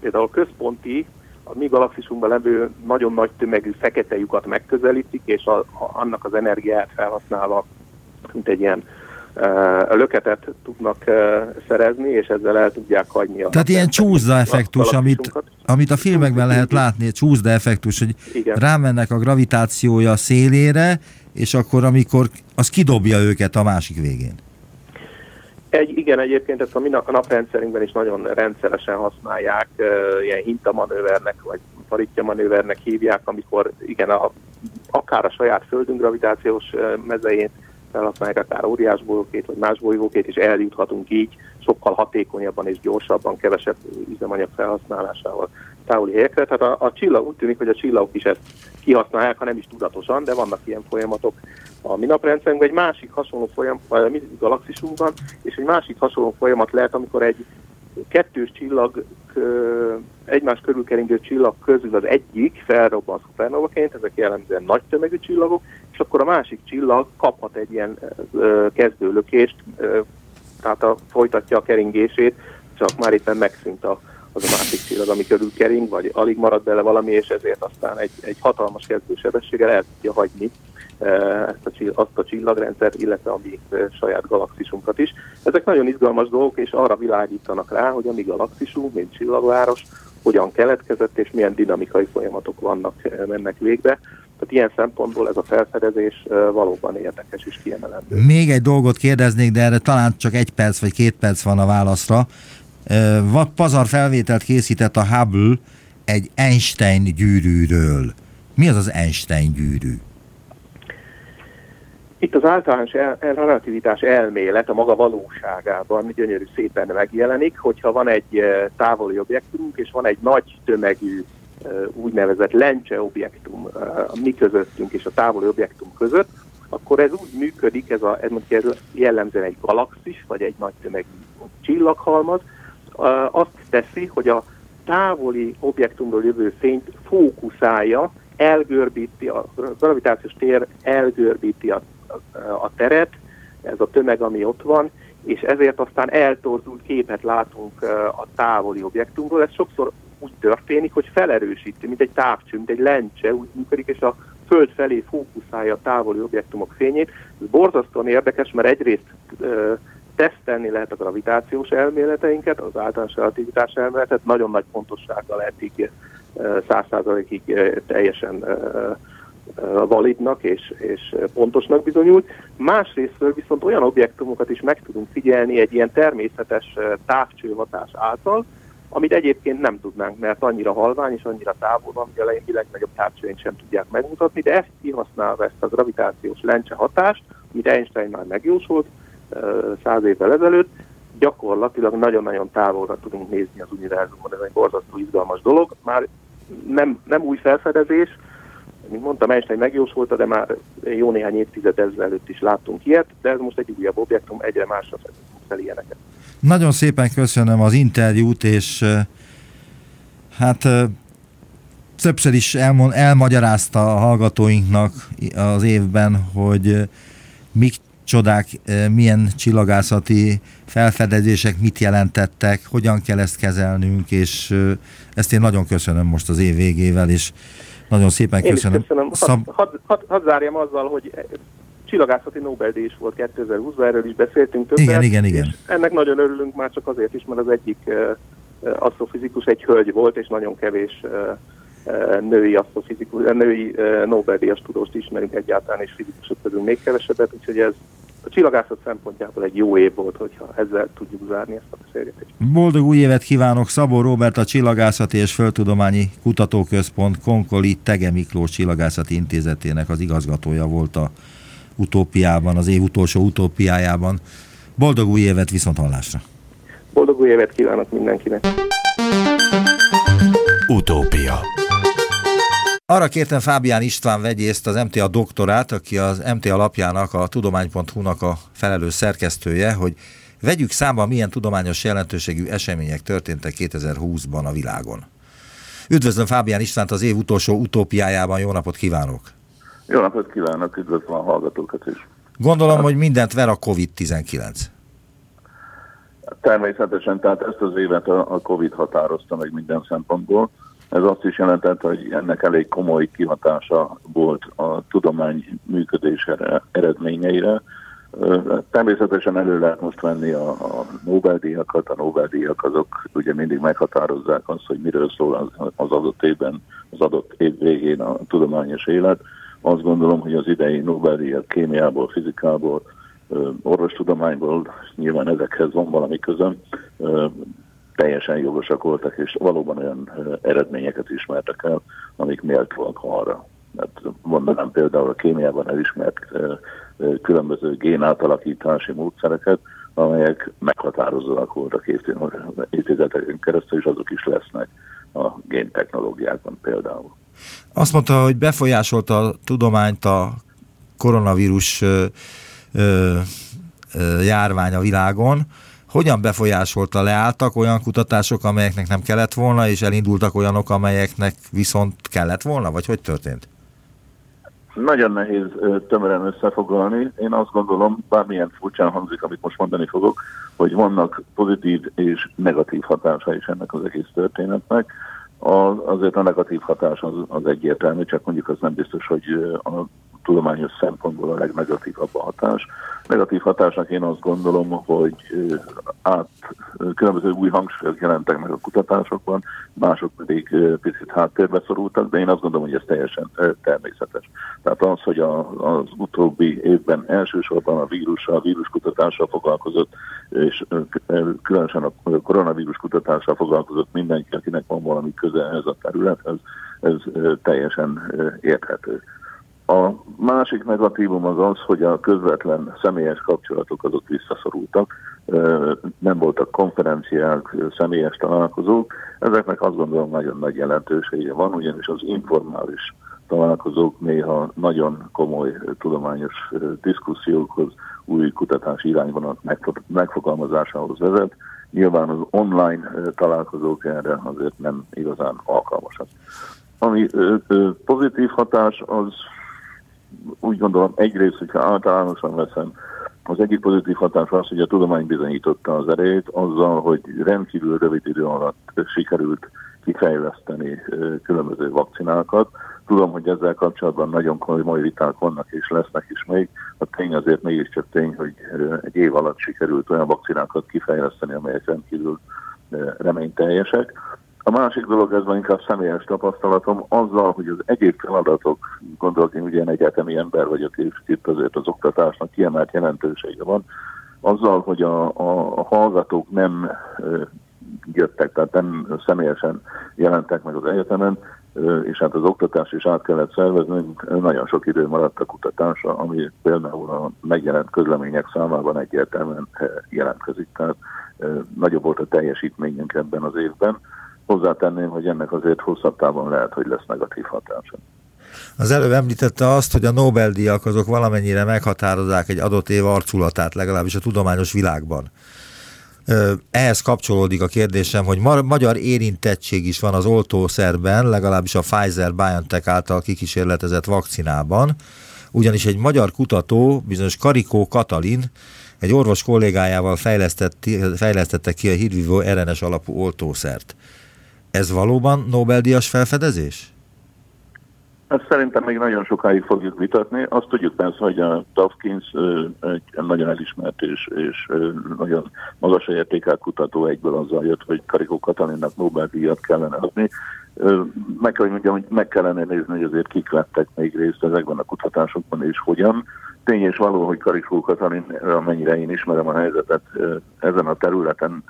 például központi a mi galaxisunkban levő nagyon nagy tömegű fekete lyukat megközelítik, és a, a, annak az energiát felhasználva, mint egy ilyen uh, löketet tudnak uh, szerezni, és ezzel el tudják hagyni a... Tehát ilyen csúszda effektus, amit, amit a filmekben lehet látni, csúszda effektus, hogy Igen. rámennek a gravitációja szélére, és akkor amikor az kidobja őket a másik végén. Egy, igen, egyébként ezt a mi naprendszerünkben is nagyon rendszeresen használják, ilyen hintamanővernek, vagy paritja manővernek hívják, amikor igen, a, akár a saját földünk gravitációs mezején felhasználják, akár óriás bolygókét, vagy más bolygókét, és eljuthatunk így sokkal hatékonyabban és gyorsabban, kevesebb üzemanyag felhasználásával távoli helyekre. Tehát a, a csillag, úgy tűnik, hogy a csillagok is ezt kihasználják, ha nem is tudatosan, de vannak ilyen folyamatok a mi naprendszerünkben. Egy másik hasonló folyamat, a mi galaxisunkban, és egy másik hasonló folyamat lehet, amikor egy kettős csillag, egymás körülkeringő csillag közül az egyik felrobban szupernovaként, ezek jellemzően nagy tömegű csillagok, és akkor a másik csillag kaphat egy ilyen kezdőlökést, tehát a, folytatja a keringését, csak már éppen megszűnt a, az a másik csillag, ami körül kering, vagy alig marad bele valami, és ezért aztán egy, egy hatalmas kezdősebességgel el tudja hagyni ezt a, azt a csillagrendszert, illetve a mi saját galaxisunkat is. Ezek nagyon izgalmas dolgok, és arra világítanak rá, hogy a mi galaxisunk, mint csillagváros, hogyan keletkezett, és milyen dinamikai folyamatok vannak, mennek végbe. Tehát ilyen szempontból ez a felfedezés valóban érdekes és kiemelendő. Még egy dolgot kérdeznék, de erre talán csak egy perc vagy két perc van a válaszra. Pazar felvételt készített a Hubble egy Einstein gyűrűről. Mi az az Einstein gyűrű? Itt az általános el, el, relativitás elmélet a maga valóságában gyönyörű szépen megjelenik, hogyha van egy távoli objektumunk, és van egy nagy tömegű úgynevezett lencse objektum a mi közöttünk és a távoli objektum között, akkor ez úgy működik, ez, a, ez, ez jellemzően egy galaxis, vagy egy nagy tömegű csillaghalmaz, azt teszi, hogy a távoli objektumról jövő fényt fókuszálja, elgörbíti, a gravitációs tér elgörbíti a a teret, ez a tömeg, ami ott van, és ezért aztán eltorzult képet látunk a távoli objektumról. Ez sokszor úgy történik, hogy felerősíti, mint egy távcső, mint egy lencse, úgy működik, és a Föld felé fókuszálja a távoli objektumok fényét. Ez borzasztóan érdekes, mert egyrészt tesztelni lehet a gravitációs elméleteinket, az általános relativitás elméletet, nagyon nagy pontossággal lehet így száz teljesen validnak és, és pontosnak bizonyult. Másrésztől viszont olyan objektumokat is meg tudunk figyelni egy ilyen természetes távcsőhatás által, amit egyébként nem tudnánk, mert annyira halvány és annyira távol van, hogy a legnagyobb távcsőint sem tudják megmutatni, de ezt kihasználva ezt a gravitációs lencse hatást, amit Einstein már megjósolt száz évvel ezelőtt, gyakorlatilag nagyon-nagyon távolra tudunk nézni az univerzumon, ez egy borzasztó izgalmas dolog. Már nem, nem új felfedezés, mint mondtam, Einstein megjósolta, de már jó néhány évtized ezelőtt is láttunk ilyet, de ez most egy újabb objektum, egyre másra fel ilyeneket. Nagyon szépen köszönöm az interjút, és hát többször is elmond, elmagyarázta a hallgatóinknak az évben, hogy mik csodák, milyen csillagászati felfedezések mit jelentettek, hogyan kell ezt kezelnünk, és ezt én nagyon köszönöm most az év végével, és nagyon szépen köszönöm. Én köszönöm. Szab... Hadd had, had zárjam azzal, hogy csillagászati Nobel-díj is volt 2020-ban, erről is beszéltünk többet. Igen, igen, igen. Ennek nagyon örülünk már csak azért is, mert az egyik asztrofizikus egy hölgy volt, és nagyon kevés női asztrofizikus, női Nobel-díjas tudóst ismerünk egyáltalán, és fizikusok közül még kevesebbet, úgyhogy ez a csillagászat szempontjából egy jó év volt, hogyha ezzel tudjuk zárni ezt a beszélgetést. Boldog új évet kívánok! Szabó Robert, a Csillagászati és Földtudományi Kutatóközpont Konkoli Tege Miklós Csillagászati Intézetének az igazgatója volt a utópiában, az év utolsó utópiájában. Boldog új évet viszont hallásra! Boldog új évet kívánok mindenkinek! Utópia arra kértem Fábián István vegyészt, az MTA doktorát, aki az MTA lapjának, a tudomány.hu-nak a felelős szerkesztője, hogy vegyük számba, milyen tudományos jelentőségű események történtek 2020-ban a világon. Üdvözlöm Fábián Istvánt az év utolsó utópiájában, jó napot kívánok! Jó napot kívánok, üdvözlöm a hallgatókat is! Gondolom, hogy mindent ver a COVID-19. Természetesen, tehát ezt az évet a COVID határozta meg minden szempontból. Ez azt is jelentett, hogy ennek elég komoly kihatása volt a tudomány működésére, eredményeire. Természetesen elő lehet most venni a, a Nobel-díjakat. A Nobel-díjak azok ugye mindig meghatározzák azt, hogy miről szól az, az adott évben, az adott év végén a tudományos élet. Azt gondolom, hogy az idei Nobel-díjak kémiából, fizikából, orvostudományból, nyilván ezekhez van valami közöm, teljesen jogosak voltak, és valóban olyan eredményeket ismertek el, amik méltóak arra. Mert mondanám például a kémiában elismert különböző génátalakítási módszereket, amelyek meghatározóak voltak évtizedeken keresztül, és azok is lesznek a géntechnológiákban például. Azt mondta, hogy befolyásolta a tudományt a koronavírus ö, ö, járvány a világon hogyan befolyásolta? Leálltak olyan kutatások, amelyeknek nem kellett volna, és elindultak olyanok, amelyeknek viszont kellett volna, vagy hogy történt? Nagyon nehéz tömören összefoglalni. Én azt gondolom, bármilyen furcsán hangzik, amit most mondani fogok, hogy vannak pozitív és negatív hatása is ennek az egész történetnek. Az, azért a negatív hatás az, az egyértelmű, csak mondjuk az nem biztos, hogy a tudományos szempontból a legnegatívabb a hatás. Negatív hatásnak én azt gondolom, hogy át különböző új hangsúlyok jelentek meg a kutatásokban, mások pedig picit háttérbe szorultak, de én azt gondolom, hogy ez teljesen természetes. Tehát az, hogy az utóbbi évben elsősorban a vírussal, a víruskutatással foglalkozott, és különösen a koronavírus kutatással foglalkozott mindenki, akinek van valami köze ehhez a területhez, ez teljesen érthető. A másik negatívum az az, hogy a közvetlen személyes kapcsolatok azok visszaszorultak, nem voltak konferenciák, személyes találkozók. Ezeknek azt gondolom nagyon nagy jelentősége van, ugyanis az informális találkozók néha nagyon komoly tudományos diszkusziókhoz, új kutatási irányvonalat megfogalmazásához vezet. Nyilván az online találkozók erre azért nem igazán alkalmasak. Ami pozitív hatás, az úgy gondolom egyrészt, hogyha általánosan veszem, az egyik pozitív hatás az, hogy a tudomány bizonyította az erejét azzal, hogy rendkívül rövid idő alatt sikerült kifejleszteni különböző vakcinákat. Tudom, hogy ezzel kapcsolatban nagyon komoly viták vannak és lesznek is még. A tény azért mégiscsak tény, hogy egy év alatt sikerült olyan vakcinákat kifejleszteni, amelyek rendkívül reményteljesek. A másik dolog, ez van inkább személyes tapasztalatom, azzal, hogy az egyéb feladatok, gondolok én ugye egy egyetemi ember vagyok, és itt azért az oktatásnak kiemelt jelentősége van, azzal, hogy a, a, a hallgatók nem ö, jöttek, tehát nem személyesen jelentek meg az egyetemen, ö, és hát az oktatás is át kellett szervezni, nagyon sok idő maradt a kutatásra, ami például a megjelent közlemények számában egyértelműen jelentkezik, tehát ö, nagyobb volt a teljesítményünk ebben az évben hozzátenném, hogy ennek azért hosszabb távon lehet, hogy lesz negatív hatása. Az előbb említette azt, hogy a Nobel-díjak azok valamennyire meghatározzák egy adott év arculatát, legalábbis a tudományos világban. Ehhez kapcsolódik a kérdésem, hogy magyar érintettség is van az oltószerben, legalábbis a Pfizer-BioNTech által kikísérletezett vakcinában, ugyanis egy magyar kutató, bizonyos Karikó Katalin, egy orvos kollégájával fejlesztette ki a hírvívó RNS alapú oltószert. Ez valóban Nobel-díjas felfedezés? Ezt szerintem még nagyon sokáig fogjuk vitatni. Azt tudjuk persze, hogy a Dawkins egy nagyon elismert és, és nagyon magas értékelt kutató egyből azzal jött, hogy Karikó Katalinnak Nobel-díjat kellene adni. Meg kell, hogy mondjam, hogy meg kellene nézni, hogy azért kik vettek még részt ezekben a kutatásokban és hogyan. Tény és való, hogy Karikó Katalin, amennyire én ismerem a helyzetet, ezen a területen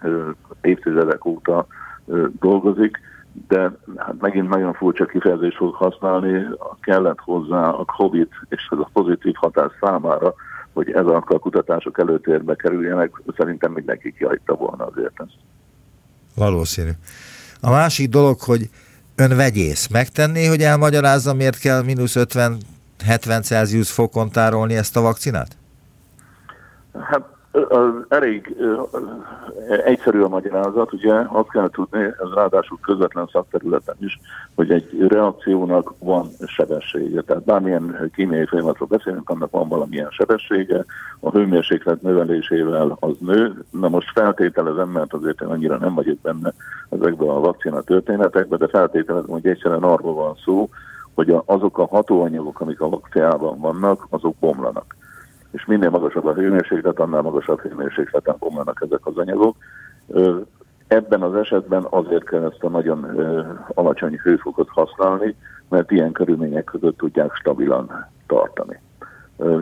évtizedek óta dolgozik de hát megint nagyon furcsa kifejezést fog használni, kellett hozzá a COVID és ez a pozitív hatás számára, hogy ez a kutatások előtérbe kerüljenek, szerintem mindenki kihagyta volna azért ezt. Valószínű. A másik dolog, hogy ön vegyész. Megtenné, hogy elmagyarázza, miért kell mínusz 50-70 Celsius fokon tárolni ezt a vakcinát? Hát elég egyszerű a magyarázat, ugye azt kell tudni, ez ráadásul közvetlen szakterületen is, hogy egy reakciónak van sebessége. Tehát bármilyen kémiai folyamatról beszélünk, annak van valamilyen sebessége, a hőmérséklet növelésével az nő. Na most feltételezem, mert azért én annyira nem vagyok benne ezekben a vakcina történetekben, de feltételezem, hogy egyszerűen arról van szó, hogy azok a hatóanyagok, amik a vakcinában vannak, azok bomlanak és minél magasabb a hőmérséklet, annál magasabb hőmérsékleten bomlanak ezek az anyagok. Ebben az esetben azért kell ezt a nagyon alacsony hőfokot használni, mert ilyen körülmények között tudják stabilan tartani.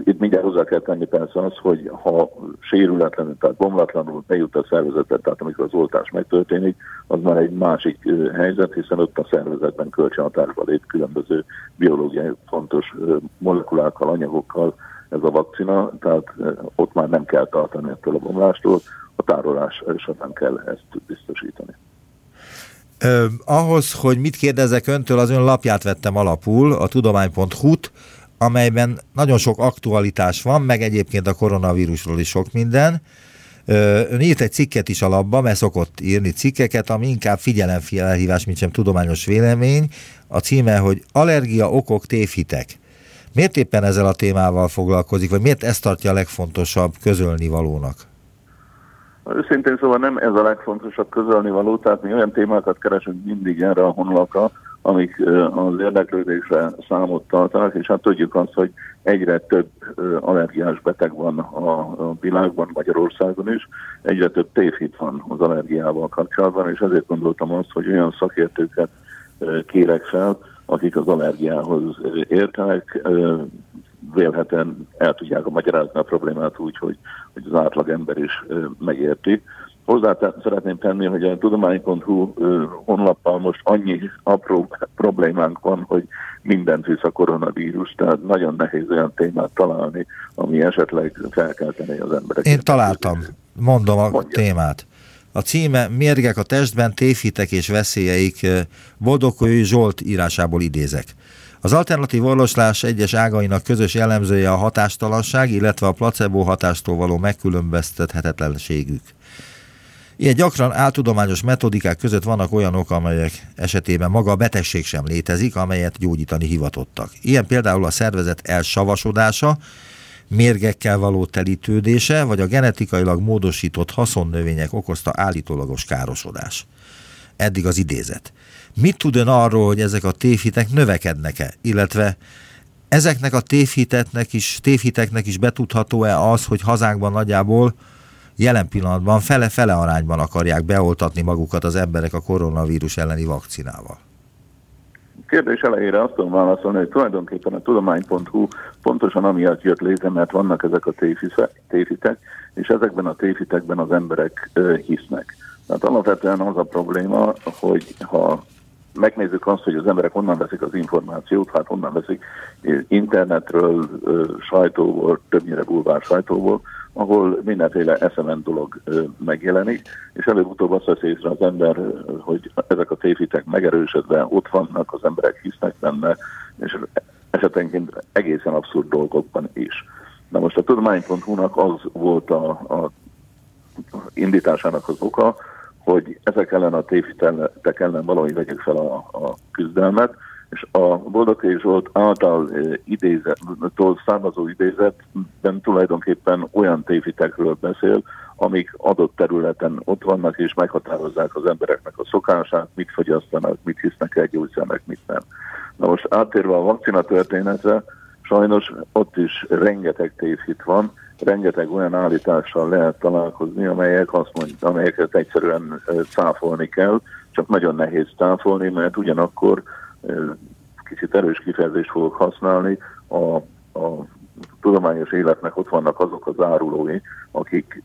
Itt mindjárt hozzá kell tenni persze az, hogy ha sérületlenül, tehát bomlatlanul bejut a szervezetet, tehát amikor az oltás megtörténik, az már egy másik helyzet, hiszen ott a szervezetben kölcsönhatásba lép különböző biológiai fontos molekulákkal, anyagokkal, ez a vakcina, tehát ott már nem kell tartani ettől a bomlástól, a tárolás esetben kell ezt biztosítani. Ö, ahhoz, hogy mit kérdezek öntől, az ön lapját vettem alapul, a tudomány.hu-t, amelyben nagyon sok aktualitás van, meg egyébként a koronavírusról is sok minden. Ön írt egy cikket is alapba, mert szokott írni cikkeket, ami inkább figyelemfelhívás, mint sem tudományos vélemény. A címe, hogy Allergia okok tévhitek. Miért éppen ezzel a témával foglalkozik, vagy miért ezt tartja a legfontosabb közölni valónak? Őszintén szóval nem ez a legfontosabb közölni való, tehát mi olyan témákat keresünk mindig erre a honlapra, amik az érdeklődésre számot tartanak, és hát tudjuk azt, hogy egyre több allergiás beteg van a világban, Magyarországon is, egyre több tévhit van az allergiával kapcsolatban, és ezért gondoltam azt, hogy olyan szakértőket kérek fel, akik az allergiához értenek, vélhetően el tudják magyarázni a problémát úgy, hogy, hogy az átlag ember is megérti. Hozzá szeretném tenni, hogy a tudomány.hu honlappal most annyi apró problémánk van, hogy mindent visz a koronavírus, tehát nagyon nehéz olyan témát találni, ami esetleg felkelteni az emberek. Én találtam, mondom a Mondja. témát. A címe Mérgek a testben, tévhitek és veszélyeik Boldogkói Zsolt írásából idézek. Az alternatív orvoslás egyes ágainak közös jellemzője a hatástalanság, illetve a placebo hatástól való megkülönböztethetetlenségük. Ilyen gyakran áltudományos metodikák között vannak olyanok, amelyek esetében maga a betegség sem létezik, amelyet gyógyítani hivatottak. Ilyen például a szervezet elsavasodása, mérgekkel való telítődése, vagy a genetikailag módosított haszonnövények okozta állítólagos károsodás. Eddig az idézet. Mit tud ön arról, hogy ezek a tévhitek növekednek-e, illetve ezeknek a tévhiteknek is, tévhiteknek is betudható-e az, hogy hazánkban nagyjából jelen pillanatban fele-fele arányban akarják beoltatni magukat az emberek a koronavírus elleni vakcinával? Kérdés elejére azt tudom válaszolni, hogy tulajdonképpen a tudomány.hu pontosan amiatt jött létre, mert vannak ezek a tévhitek, és ezekben a tévhitekben az emberek hisznek. Tehát alapvetően az a probléma, hogy ha megnézzük azt, hogy az emberek honnan veszik az információt, hát honnan veszik internetről, sajtóból, többnyire bulvár sajtóból, ahol mindenféle eszemen dolog megjelenik, és előbb-utóbb azt vesz észre az ember, hogy ezek a tévhitek megerősödve ott vannak, az emberek hisznek benne, és esetenként egészen abszurd dolgokban is. Na most a tudomány.hu-nak az volt a, a indításának az oka, hogy ezek ellen a tévhitek ellen valahogy vegyük fel a, a küzdelmet, és a Boldogé Zsolt által idézett, származó idézetben tulajdonképpen olyan tévhitekről beszél, amik adott területen ott vannak, és meghatározzák az embereknek a szokását, mit fogyasztanak, mit hisznek el gyógyszernek, mit nem. Na most áttérve a vakcina történetre, sajnos ott is rengeteg tévhit van, rengeteg olyan állítással lehet találkozni, amelyek azt mondják, amelyeket egyszerűen cáfolni kell, csak nagyon nehéz cáfolni, mert ugyanakkor kicsit erős kifejezést fogok használni, a, a tudományos életnek ott vannak azok az árulói, akik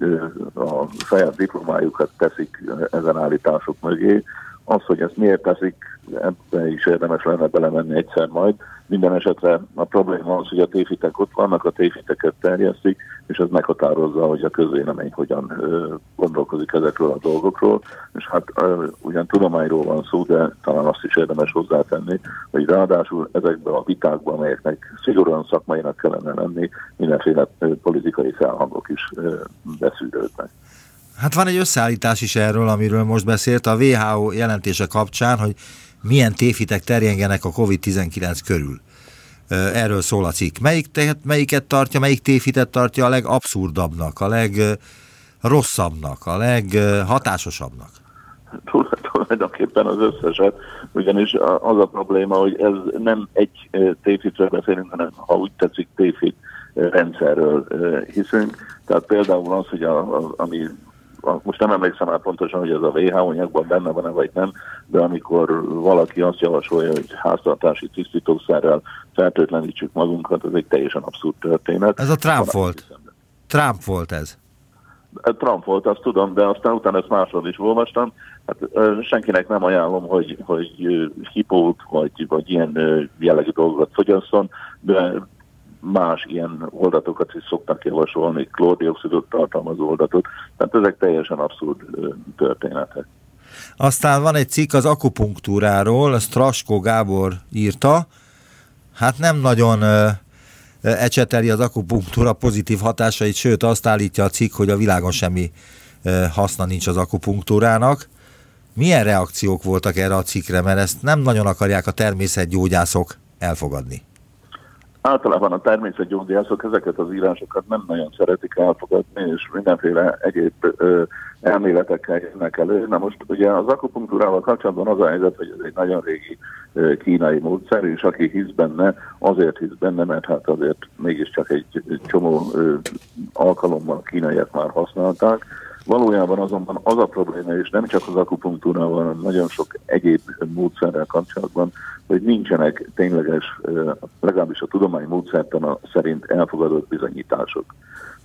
a saját diplomájukat teszik ezen állítások mögé. Az, hogy ezt miért teszik, ebbe is érdemes lenne belemenni egyszer majd, minden esetre a probléma az, hogy a téfitek ott vannak, a téfiteket terjesztik, és ez meghatározza, hogy a közvélemény hogyan gondolkozik ezekről a dolgokról. És hát ugyan tudományról van szó, de talán azt is érdemes hozzátenni, hogy ráadásul ezekben a vitákban, amelyeknek szigorúan szakmainak kellene lenni, mindenféle politikai felhangok is beszűrődnek. Hát van egy összeállítás is erről, amiről most beszélt a WHO jelentése kapcsán, hogy milyen téfitek terjengenek a COVID-19 körül. Erről szól a cikk. Melyik, tehát melyiket tartja, melyik téfitet tartja a legabszurdabbnak, a legrosszabbnak, a leghatásosabbnak? Tulajdonképpen az összeset, ugyanis az a probléma, hogy ez nem egy téfitről beszélünk, hanem ha úgy tetszik téfit rendszerről hiszünk. Tehát például az, hogy a, a, ami most nem emlékszem már pontosan, hogy ez a WHO anyagban benne van-e vagy nem, de amikor valaki azt javasolja, hogy háztartási tisztítószerrel fertőtlenítsük magunkat, ez egy teljesen abszurd történet. Ez a Trump volt. Trump volt ez. Trump volt, azt tudom, de aztán utána ezt másról is olvastam. Hát senkinek nem ajánlom, hogy, hogy hipót vagy, vagy ilyen jellegű dolgokat fogyasszon, de más ilyen oldatokat is szoktak javasolni, klórdioxidot tartalmazó oldatot, tehát ezek teljesen abszurd történetek. Aztán van egy cikk az akupunktúráról, Strasko Gábor írta, hát nem nagyon ecseteli az akupunktúra pozitív hatásait, sőt azt állítja a cikk, hogy a világon semmi haszna nincs az akupunktúrának. Milyen reakciók voltak erre a cikkre, mert ezt nem nagyon akarják a természetgyógyászok elfogadni? Általában a természetgyógyászok ezeket az írásokat nem nagyon szeretik elfogadni, és mindenféle egyéb ö, elméletekkel jönnek elő. Na most ugye az akupunktúrával kapcsolatban az a helyzet, hogy ez egy nagyon régi ö, kínai módszer, és aki hisz benne, azért hisz benne, mert hát azért mégiscsak egy csomó ö, alkalommal kínaiak már használták, Valójában azonban az a probléma, és nem csak az akupunktúrával, hanem nagyon sok egyéb módszerrel kapcsolatban, hogy nincsenek tényleges, legalábbis a tudomány módszertana szerint elfogadott bizonyítások.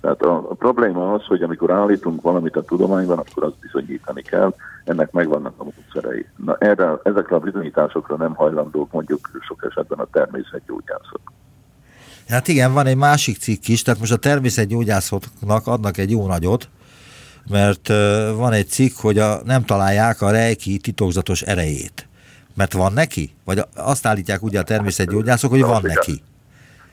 Tehát a, a probléma az, hogy amikor állítunk valamit a tudományban, akkor azt bizonyítani kell, ennek megvannak a módszerei. Na erre, ezekre a bizonyításokra nem hajlandók mondjuk sok esetben a természetgyógyászok. Hát igen, van egy másik cikk is, tehát most a természetgyógyászoknak adnak egy jó nagyot, mert van egy cikk, hogy a, nem találják a rejki titokzatos erejét. Mert van neki? Vagy azt állítják ugye a természetgyógyászok, hogy van neki?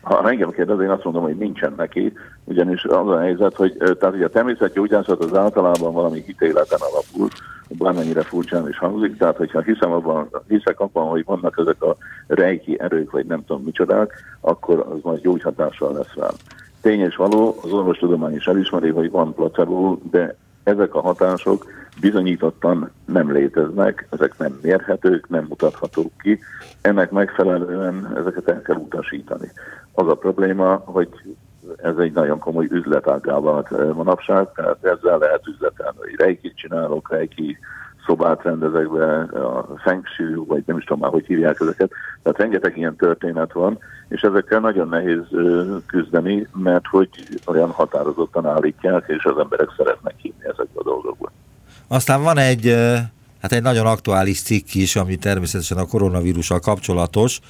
Ha engem kérdez, én azt mondom, hogy nincsen neki, ugyanis az a helyzet, hogy tehát ugye a természetgyógyászat az általában valami hitéleten alapul, bármennyire furcsán is hangzik, tehát hogyha hiszem abban, hiszek abban, hogy vannak ezek a rejki erők, vagy nem tudom micsodák, akkor az majd gyógyhatással lesz rám. Tény való, az orvostudomány is elismeri, hogy van placebo, de ezek a hatások bizonyítottan nem léteznek, ezek nem mérhetők, nem mutathatók ki, ennek megfelelően ezeket el kell utasítani. Az a probléma, hogy ez egy nagyon komoly üzletágá vált manapság, tehát ezzel lehet üzletelni, hogy reiki csinálok, reiki szobát rendezek be, a feng shui, vagy nem is tudom már, hogy hívják ezeket. Tehát rengeteg ilyen történet van, és ezekkel nagyon nehéz küzdeni, mert hogy olyan határozottan állítják, és az emberek szeretnek hinni ezekbe a dolgokba. Aztán van egy, hát egy nagyon aktuális cikk is, ami természetesen a koronavírussal kapcsolatos,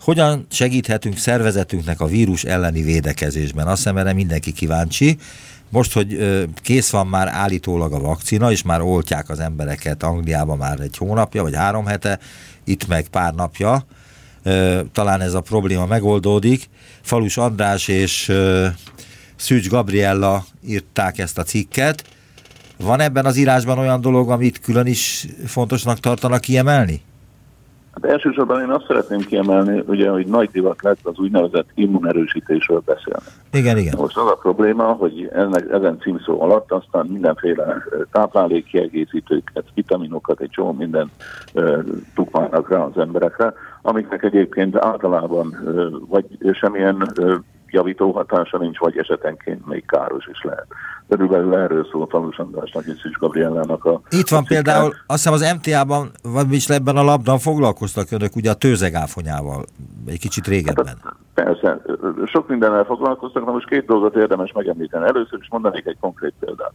hogyan segíthetünk szervezetünknek a vírus elleni védekezésben? Azt hiszem, erre mindenki kíváncsi. Most, hogy kész van már állítólag a vakcina, és már oltják az embereket Angliában már egy hónapja, vagy három hete, itt meg pár napja, talán ez a probléma megoldódik. Falus András és Szűcs Gabriella írták ezt a cikket. Van ebben az írásban olyan dolog, amit külön is fontosnak tartanak kiemelni? Hát elsősorban én azt szeretném kiemelni, ugye, hogy nagy divat lett az úgynevezett immunerősítésről beszélni. Igen, igen. Most az a probléma, hogy ennek, ezen címszó alatt aztán mindenféle táplálékkiegészítőket, vitaminokat, egy csomó minden tukmálnak rá az emberekre, amiknek egyébként általában vagy semmilyen javító hatása nincs, vagy esetenként még káros is lehet. Körülbelül erről szól Falus Andrásnak és Szűcs Gabriellának a... Itt van a például, azt hiszem az MTA-ban, vagyis ebben a labban foglalkoztak önök ugye a tőzegáfonyával, egy kicsit régebben. Hát, persze, sok mindennel foglalkoztak, na most két dolgot érdemes megemlíteni. Először is mondanék egy konkrét példát.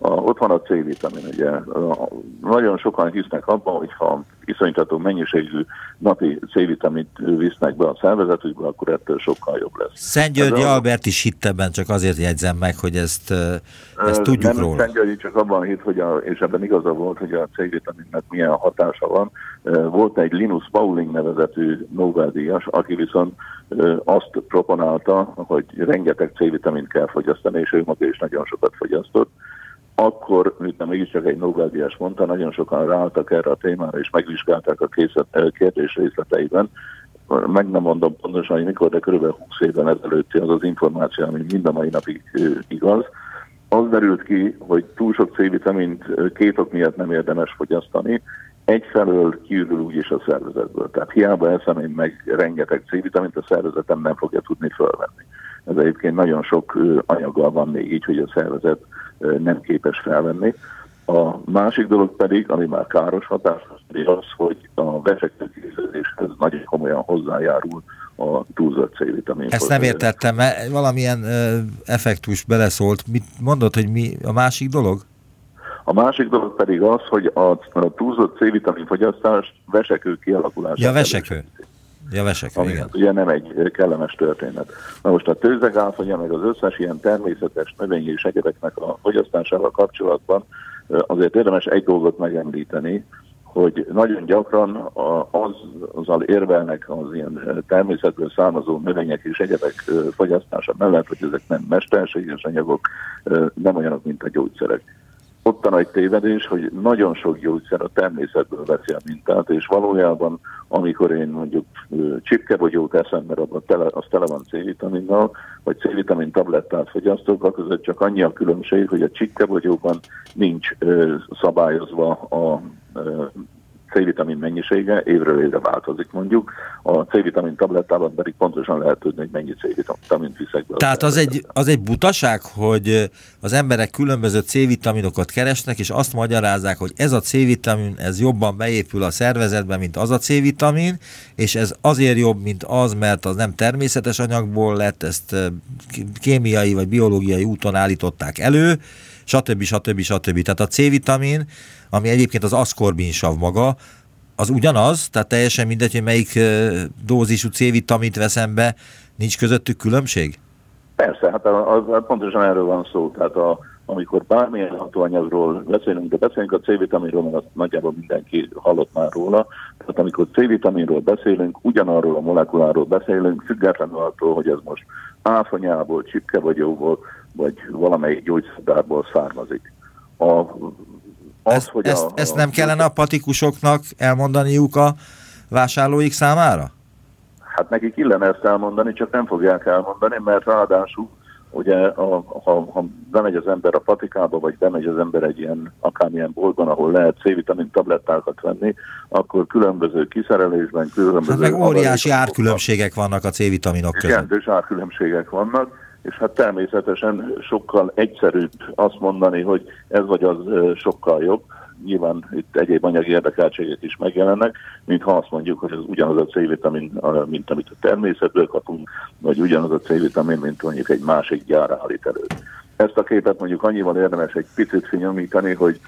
A, ott van a C-vitamin, ugye. A, nagyon sokan hisznek abban, hogy ha iszonytató mennyiségű napi C-vitamint visznek be a szervezetükbe, akkor ettől sokkal jobb lesz. Szent Györgyi a... Albert is hitt ebben, csak azért jegyzem meg, hogy ezt, ezt tudjuk nem, róla. Szent Györgyi csak abban hitt, hogy a, és ebben igaza volt, hogy a C-vitaminnek milyen hatása van. Volt egy Linus Pauling nevezetű Nobel-díjas, aki viszont azt proponálta, hogy rengeteg C-vitamint kell fogyasztani, és ő maga is nagyon sokat fogyasztott akkor, mint mégiscsak egy Nobel-díjas mondta, nagyon sokan ráálltak erre a témára, és megvizsgálták a készlet, eh, kérdés részleteiben. Meg nem mondom pontosan, hogy mikor, de kb. 20 évben ezelőtti az az információ, ami mind a mai napig igaz. Az derült ki, hogy túl sok C-vitamint két ok miatt nem érdemes fogyasztani. Egyfelől kiürül úgyis a szervezetből. Tehát hiába eszem én meg rengeteg C-vitamint, a szervezetem nem fogja tudni fölvenni. Ez egyébként nagyon sok anyaggal van még így, hogy a szervezet nem képes felvenni. A másik dolog pedig, ami már káros hatás, az, hogy a vesegőkészítéshez nagyon komolyan hozzájárul a túlzott C-vitamin. Ezt nem értettem, mert valamilyen effektus beleszólt. Mit mondod, hogy mi a másik dolog? A másik dolog pedig az, hogy a, a túlzott C-vitamin fogyasztás vesekő kialakulása. Ja, vesekő. Előtt. Ja, vesek, ami igen. Ugye nem egy kellemes történet. Na most a tőzegáfonya, meg az összes ilyen természetes növényi és egyebeknek a fogyasztásával kapcsolatban azért érdemes egy dolgot megemlíteni, hogy nagyon gyakran az, azzal érvelnek az ilyen természetből származó növények és egyebek fogyasztása mellett, hogy ezek nem mesterséges anyagok, nem olyanok, mint a gyógyszerek ott a nagy tévedés, hogy nagyon sok gyógyszer a természetből veszi a mintát, és valójában, amikor én mondjuk csipkebogyót eszem, mert abban tele, az tele van C-vitaminnal, vagy C-vitamin tablettát fogyasztok, akkor csak annyi a különbség, hogy a csipkebogyóban nincs ö, szabályozva a ö, C-vitamin mennyisége évről évre változik mondjuk, a C-vitamin tablettában pedig pontosan lehet tudni, hogy mennyi C-vitamint viszek be. Tehát az egy, az egy butaság, hogy az emberek különböző C-vitaminokat keresnek, és azt magyarázzák, hogy ez a C-vitamin, ez jobban beépül a szervezetbe, mint az a C-vitamin, és ez azért jobb, mint az, mert az nem természetes anyagból lett, ezt kémiai vagy biológiai úton állították elő, stb. stb. stb. Tehát a C-vitamin ami egyébként az aszkorbinsav maga, az ugyanaz, tehát teljesen mindegy, hogy melyik dózisú C-vitamint veszem be, nincs közöttük különbség? Persze, hát az, az, pontosan erről van szó. Tehát a, amikor bármilyen hatóanyagról beszélünk, de beszélünk a C-vitaminról, mert azt nagyjából mindenki hallott már róla. Tehát amikor C-vitaminról beszélünk, ugyanarról a molekuláról beszélünk, függetlenül attól, hogy ez most áfanyából, csipkevagyóból, vagy valamelyik gyógyszertárból származik. A az, ezt, hogy ezt, a, ezt nem kellene a patikusoknak elmondaniuk a vásárlóik számára? Hát nekik illene ezt elmondani, csak nem fogják elmondani, mert ráadásul ugye a, ha, ha bemegy az ember a patikába, vagy bemegy az ember egy ilyen akármilyen boltban, ahol lehet C-vitamin tablettákat venni, akkor különböző kiszerelésben, különböző... Hát meg óriási árkülönbségek vannak a C-vitaminok között. Jelentős árkülönbségek vannak, és hát természetesen sokkal egyszerűbb azt mondani, hogy ez vagy az sokkal jobb, nyilván itt egyéb anyagi érdekeltségek is megjelennek, mint ha azt mondjuk, hogy ez ugyanaz a C-vitamin, mint amit a természetből kapunk, vagy ugyanaz a C-vitamin, mint mondjuk egy másik gyár állít elő. Ezt a képet mondjuk annyival érdemes egy picit finyomítani, hogy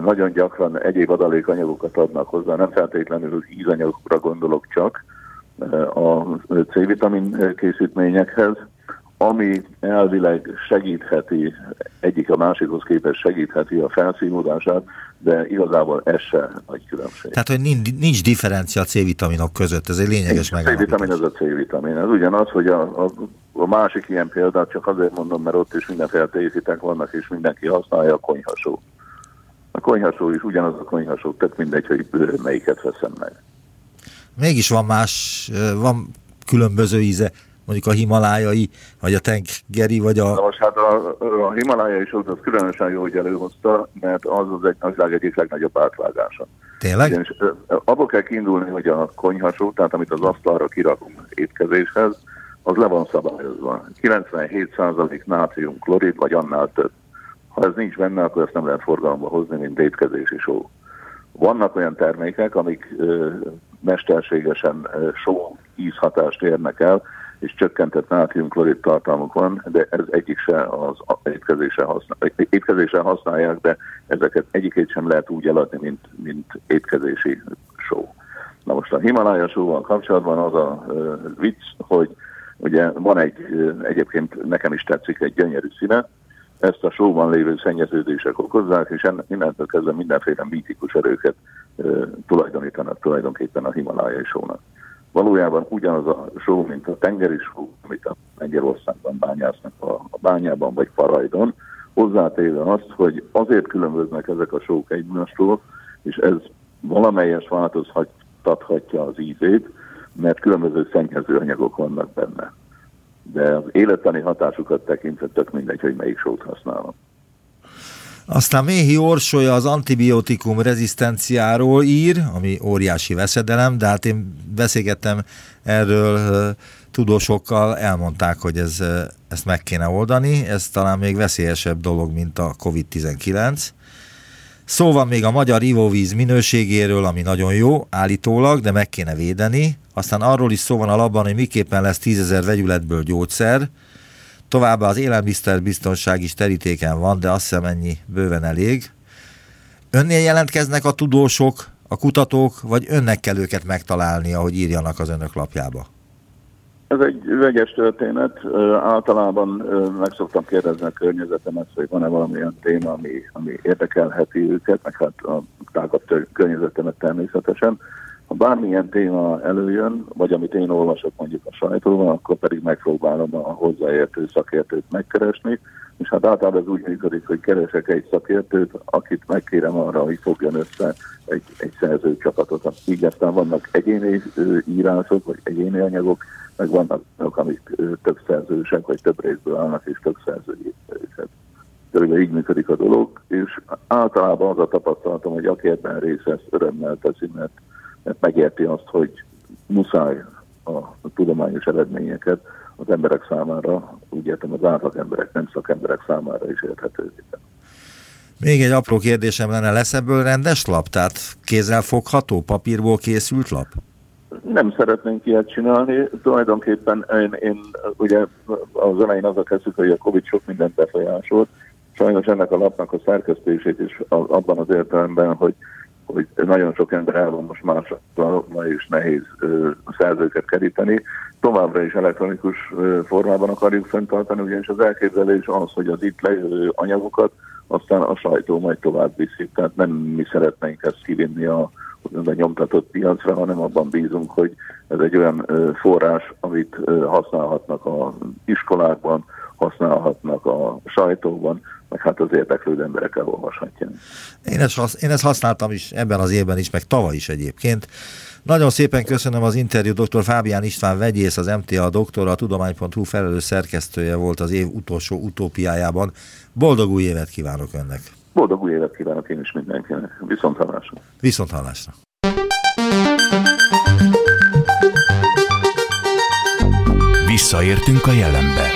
nagyon gyakran egyéb adalékanyagokat adnak hozzá, nem feltétlenül ízanyagokra gondolok csak a C-vitamin készítményekhez, ami elvileg segítheti, egyik a másikhoz képest segítheti a felszínódását, de igazából ez se nagy különbség. Tehát, hogy nincs, nincs differencia a C-vitaminok között, ez egy lényeges megállapítás. C-vitamin az a C-vitamin. Ez ugyanaz, hogy a, a, a másik ilyen példát csak azért mondom, mert ott is mindenféle tészítek vannak, és mindenki használja a konyhasó. A konyhasó is ugyanaz a konyhasó, tök mindegy, hogy melyiket veszem meg. mégis van más, van különböző íze, mondjuk a himalájai, vagy a tengeri, vagy a... Na most hát a, a himalájai sót az különösen jó, hogy előhozta, mert az az egy nagyság egyik legnagyobb átvágása. Tényleg? Ugyanis abból kell kiindulni, hogy a konyhasó, tehát amit az asztalra kirakunk étkezéshez, az le van szabályozva. 97% nátrium klorid, vagy annál több. Ha ez nincs benne, akkor ezt nem lehet forgalomba hozni, mint étkezési só. Vannak olyan termékek, amik ö, mesterségesen ö, só ízhatást érnek el, és csökkentett nátriumklorid tartalmuk van, de ez egyik se az étkezésre, használ, étkezésre használják, de ezeket egyikét sem lehet úgy eladni, mint, mint étkezési só. Na most a Himalája sóval kapcsolatban az a uh, vicc, hogy ugye van egy, uh, egyébként nekem is tetszik, egy gyönyörű színe, ezt a sóban lévő szennyeződések okozzák, és innentől kezdve mindenféle mítikus erőket uh, tulajdonítanak tulajdonképpen a Himalájai sónak valójában ugyanaz a só, mint a tengeri só, amit a Lengyelországban bányásznak a, a bányában vagy Farajdon, hozzátéve azt, hogy azért különböznek ezek a sók egymástól, és ez valamelyes változtathatja az ízét, mert különböző szennyezőanyagok vannak benne. De az élettani hatásukat tekintve tök mindegy, hogy melyik sót használom. Aztán Méhi Orsolya az antibiotikum rezisztenciáról ír, ami óriási veszedelem, de hát én beszélgettem erről tudósokkal, elmondták, hogy ez, ezt meg kéne oldani, ez talán még veszélyesebb dolog, mint a COVID-19. Szó van még a magyar ivóvíz minőségéről, ami nagyon jó, állítólag, de meg kéne védeni. Aztán arról is szó van a labban, hogy miképpen lesz tízezer vegyületből gyógyszer, Továbbá az élelmiszerbiztonság is terítéken van, de azt hiszem ennyi bőven elég. Önnél jelentkeznek a tudósok, a kutatók, vagy önnek kell őket megtalálni, ahogy írjanak az önök lapjába? Ez egy vegyes történet. Általában meg szoktam kérdezni a környezetemet, hogy van-e valamilyen téma, ami, ami érdekelheti őket, meg hát a tágabb környezetemet természetesen. Ha bármilyen téma előjön, vagy amit én olvasok mondjuk a sajtóban, akkor pedig megpróbálom a hozzáértő szakértőt megkeresni, és hát általában ez úgy működik, hogy keresek egy szakértőt, akit megkérem arra, hogy fogjon össze egy, egy szerzőcsapatot. Így aztán vannak egyéni írások, vagy egyéni anyagok, meg vannak azok, amik több szerzősek, vagy több részből állnak, és több szerzői őket. Körülbelül így működik a dolog, és általában az a tapasztalatom, hogy aki ebben részt örömmel teszi, mert mert megérti azt, hogy muszáj a, tudományos eredményeket az emberek számára, úgy értem az átlag emberek, nem szakemberek számára is érthetővé. Még egy apró kérdésem lenne, lesz ebből rendes lap? Tehát kézzel fogható, papírból készült lap? Nem szeretnénk ilyet csinálni. Tulajdonképpen én, én ugye az elején a kezdjük, hogy a Covid sok mindent befolyásolt. Sajnos ennek a lapnak a szerkesztését is abban az értelemben, hogy hogy nagyon sok ember el van most másodban, és nehéz a szerzőket keríteni. Továbbra is elektronikus formában akarjuk fenntartani, ugyanis az elképzelés az, hogy az itt lejövő anyagokat aztán a sajtó majd tovább viszi. Tehát nem mi szeretnénk ezt kivinni a, a nyomtatott piacra, hanem abban bízunk, hogy ez egy olyan forrás, amit használhatnak a iskolákban, használhatnak a sajtóban, meg hát az érdeklődő emberek elolvashatják. Én ezt, én ezt használtam is ebben az évben is, meg tavaly is egyébként. Nagyon szépen köszönöm az interjú, dr. Fábián István vegyész, az MTA doktor, a tudomány.hu felelős szerkesztője volt az év utolsó utópiájában. Boldog új évet kívánok önnek! Boldog új évet kívánok én is mindenkinek. Viszont hallásra! Viszont hallásra! Visszaértünk a jelenbe.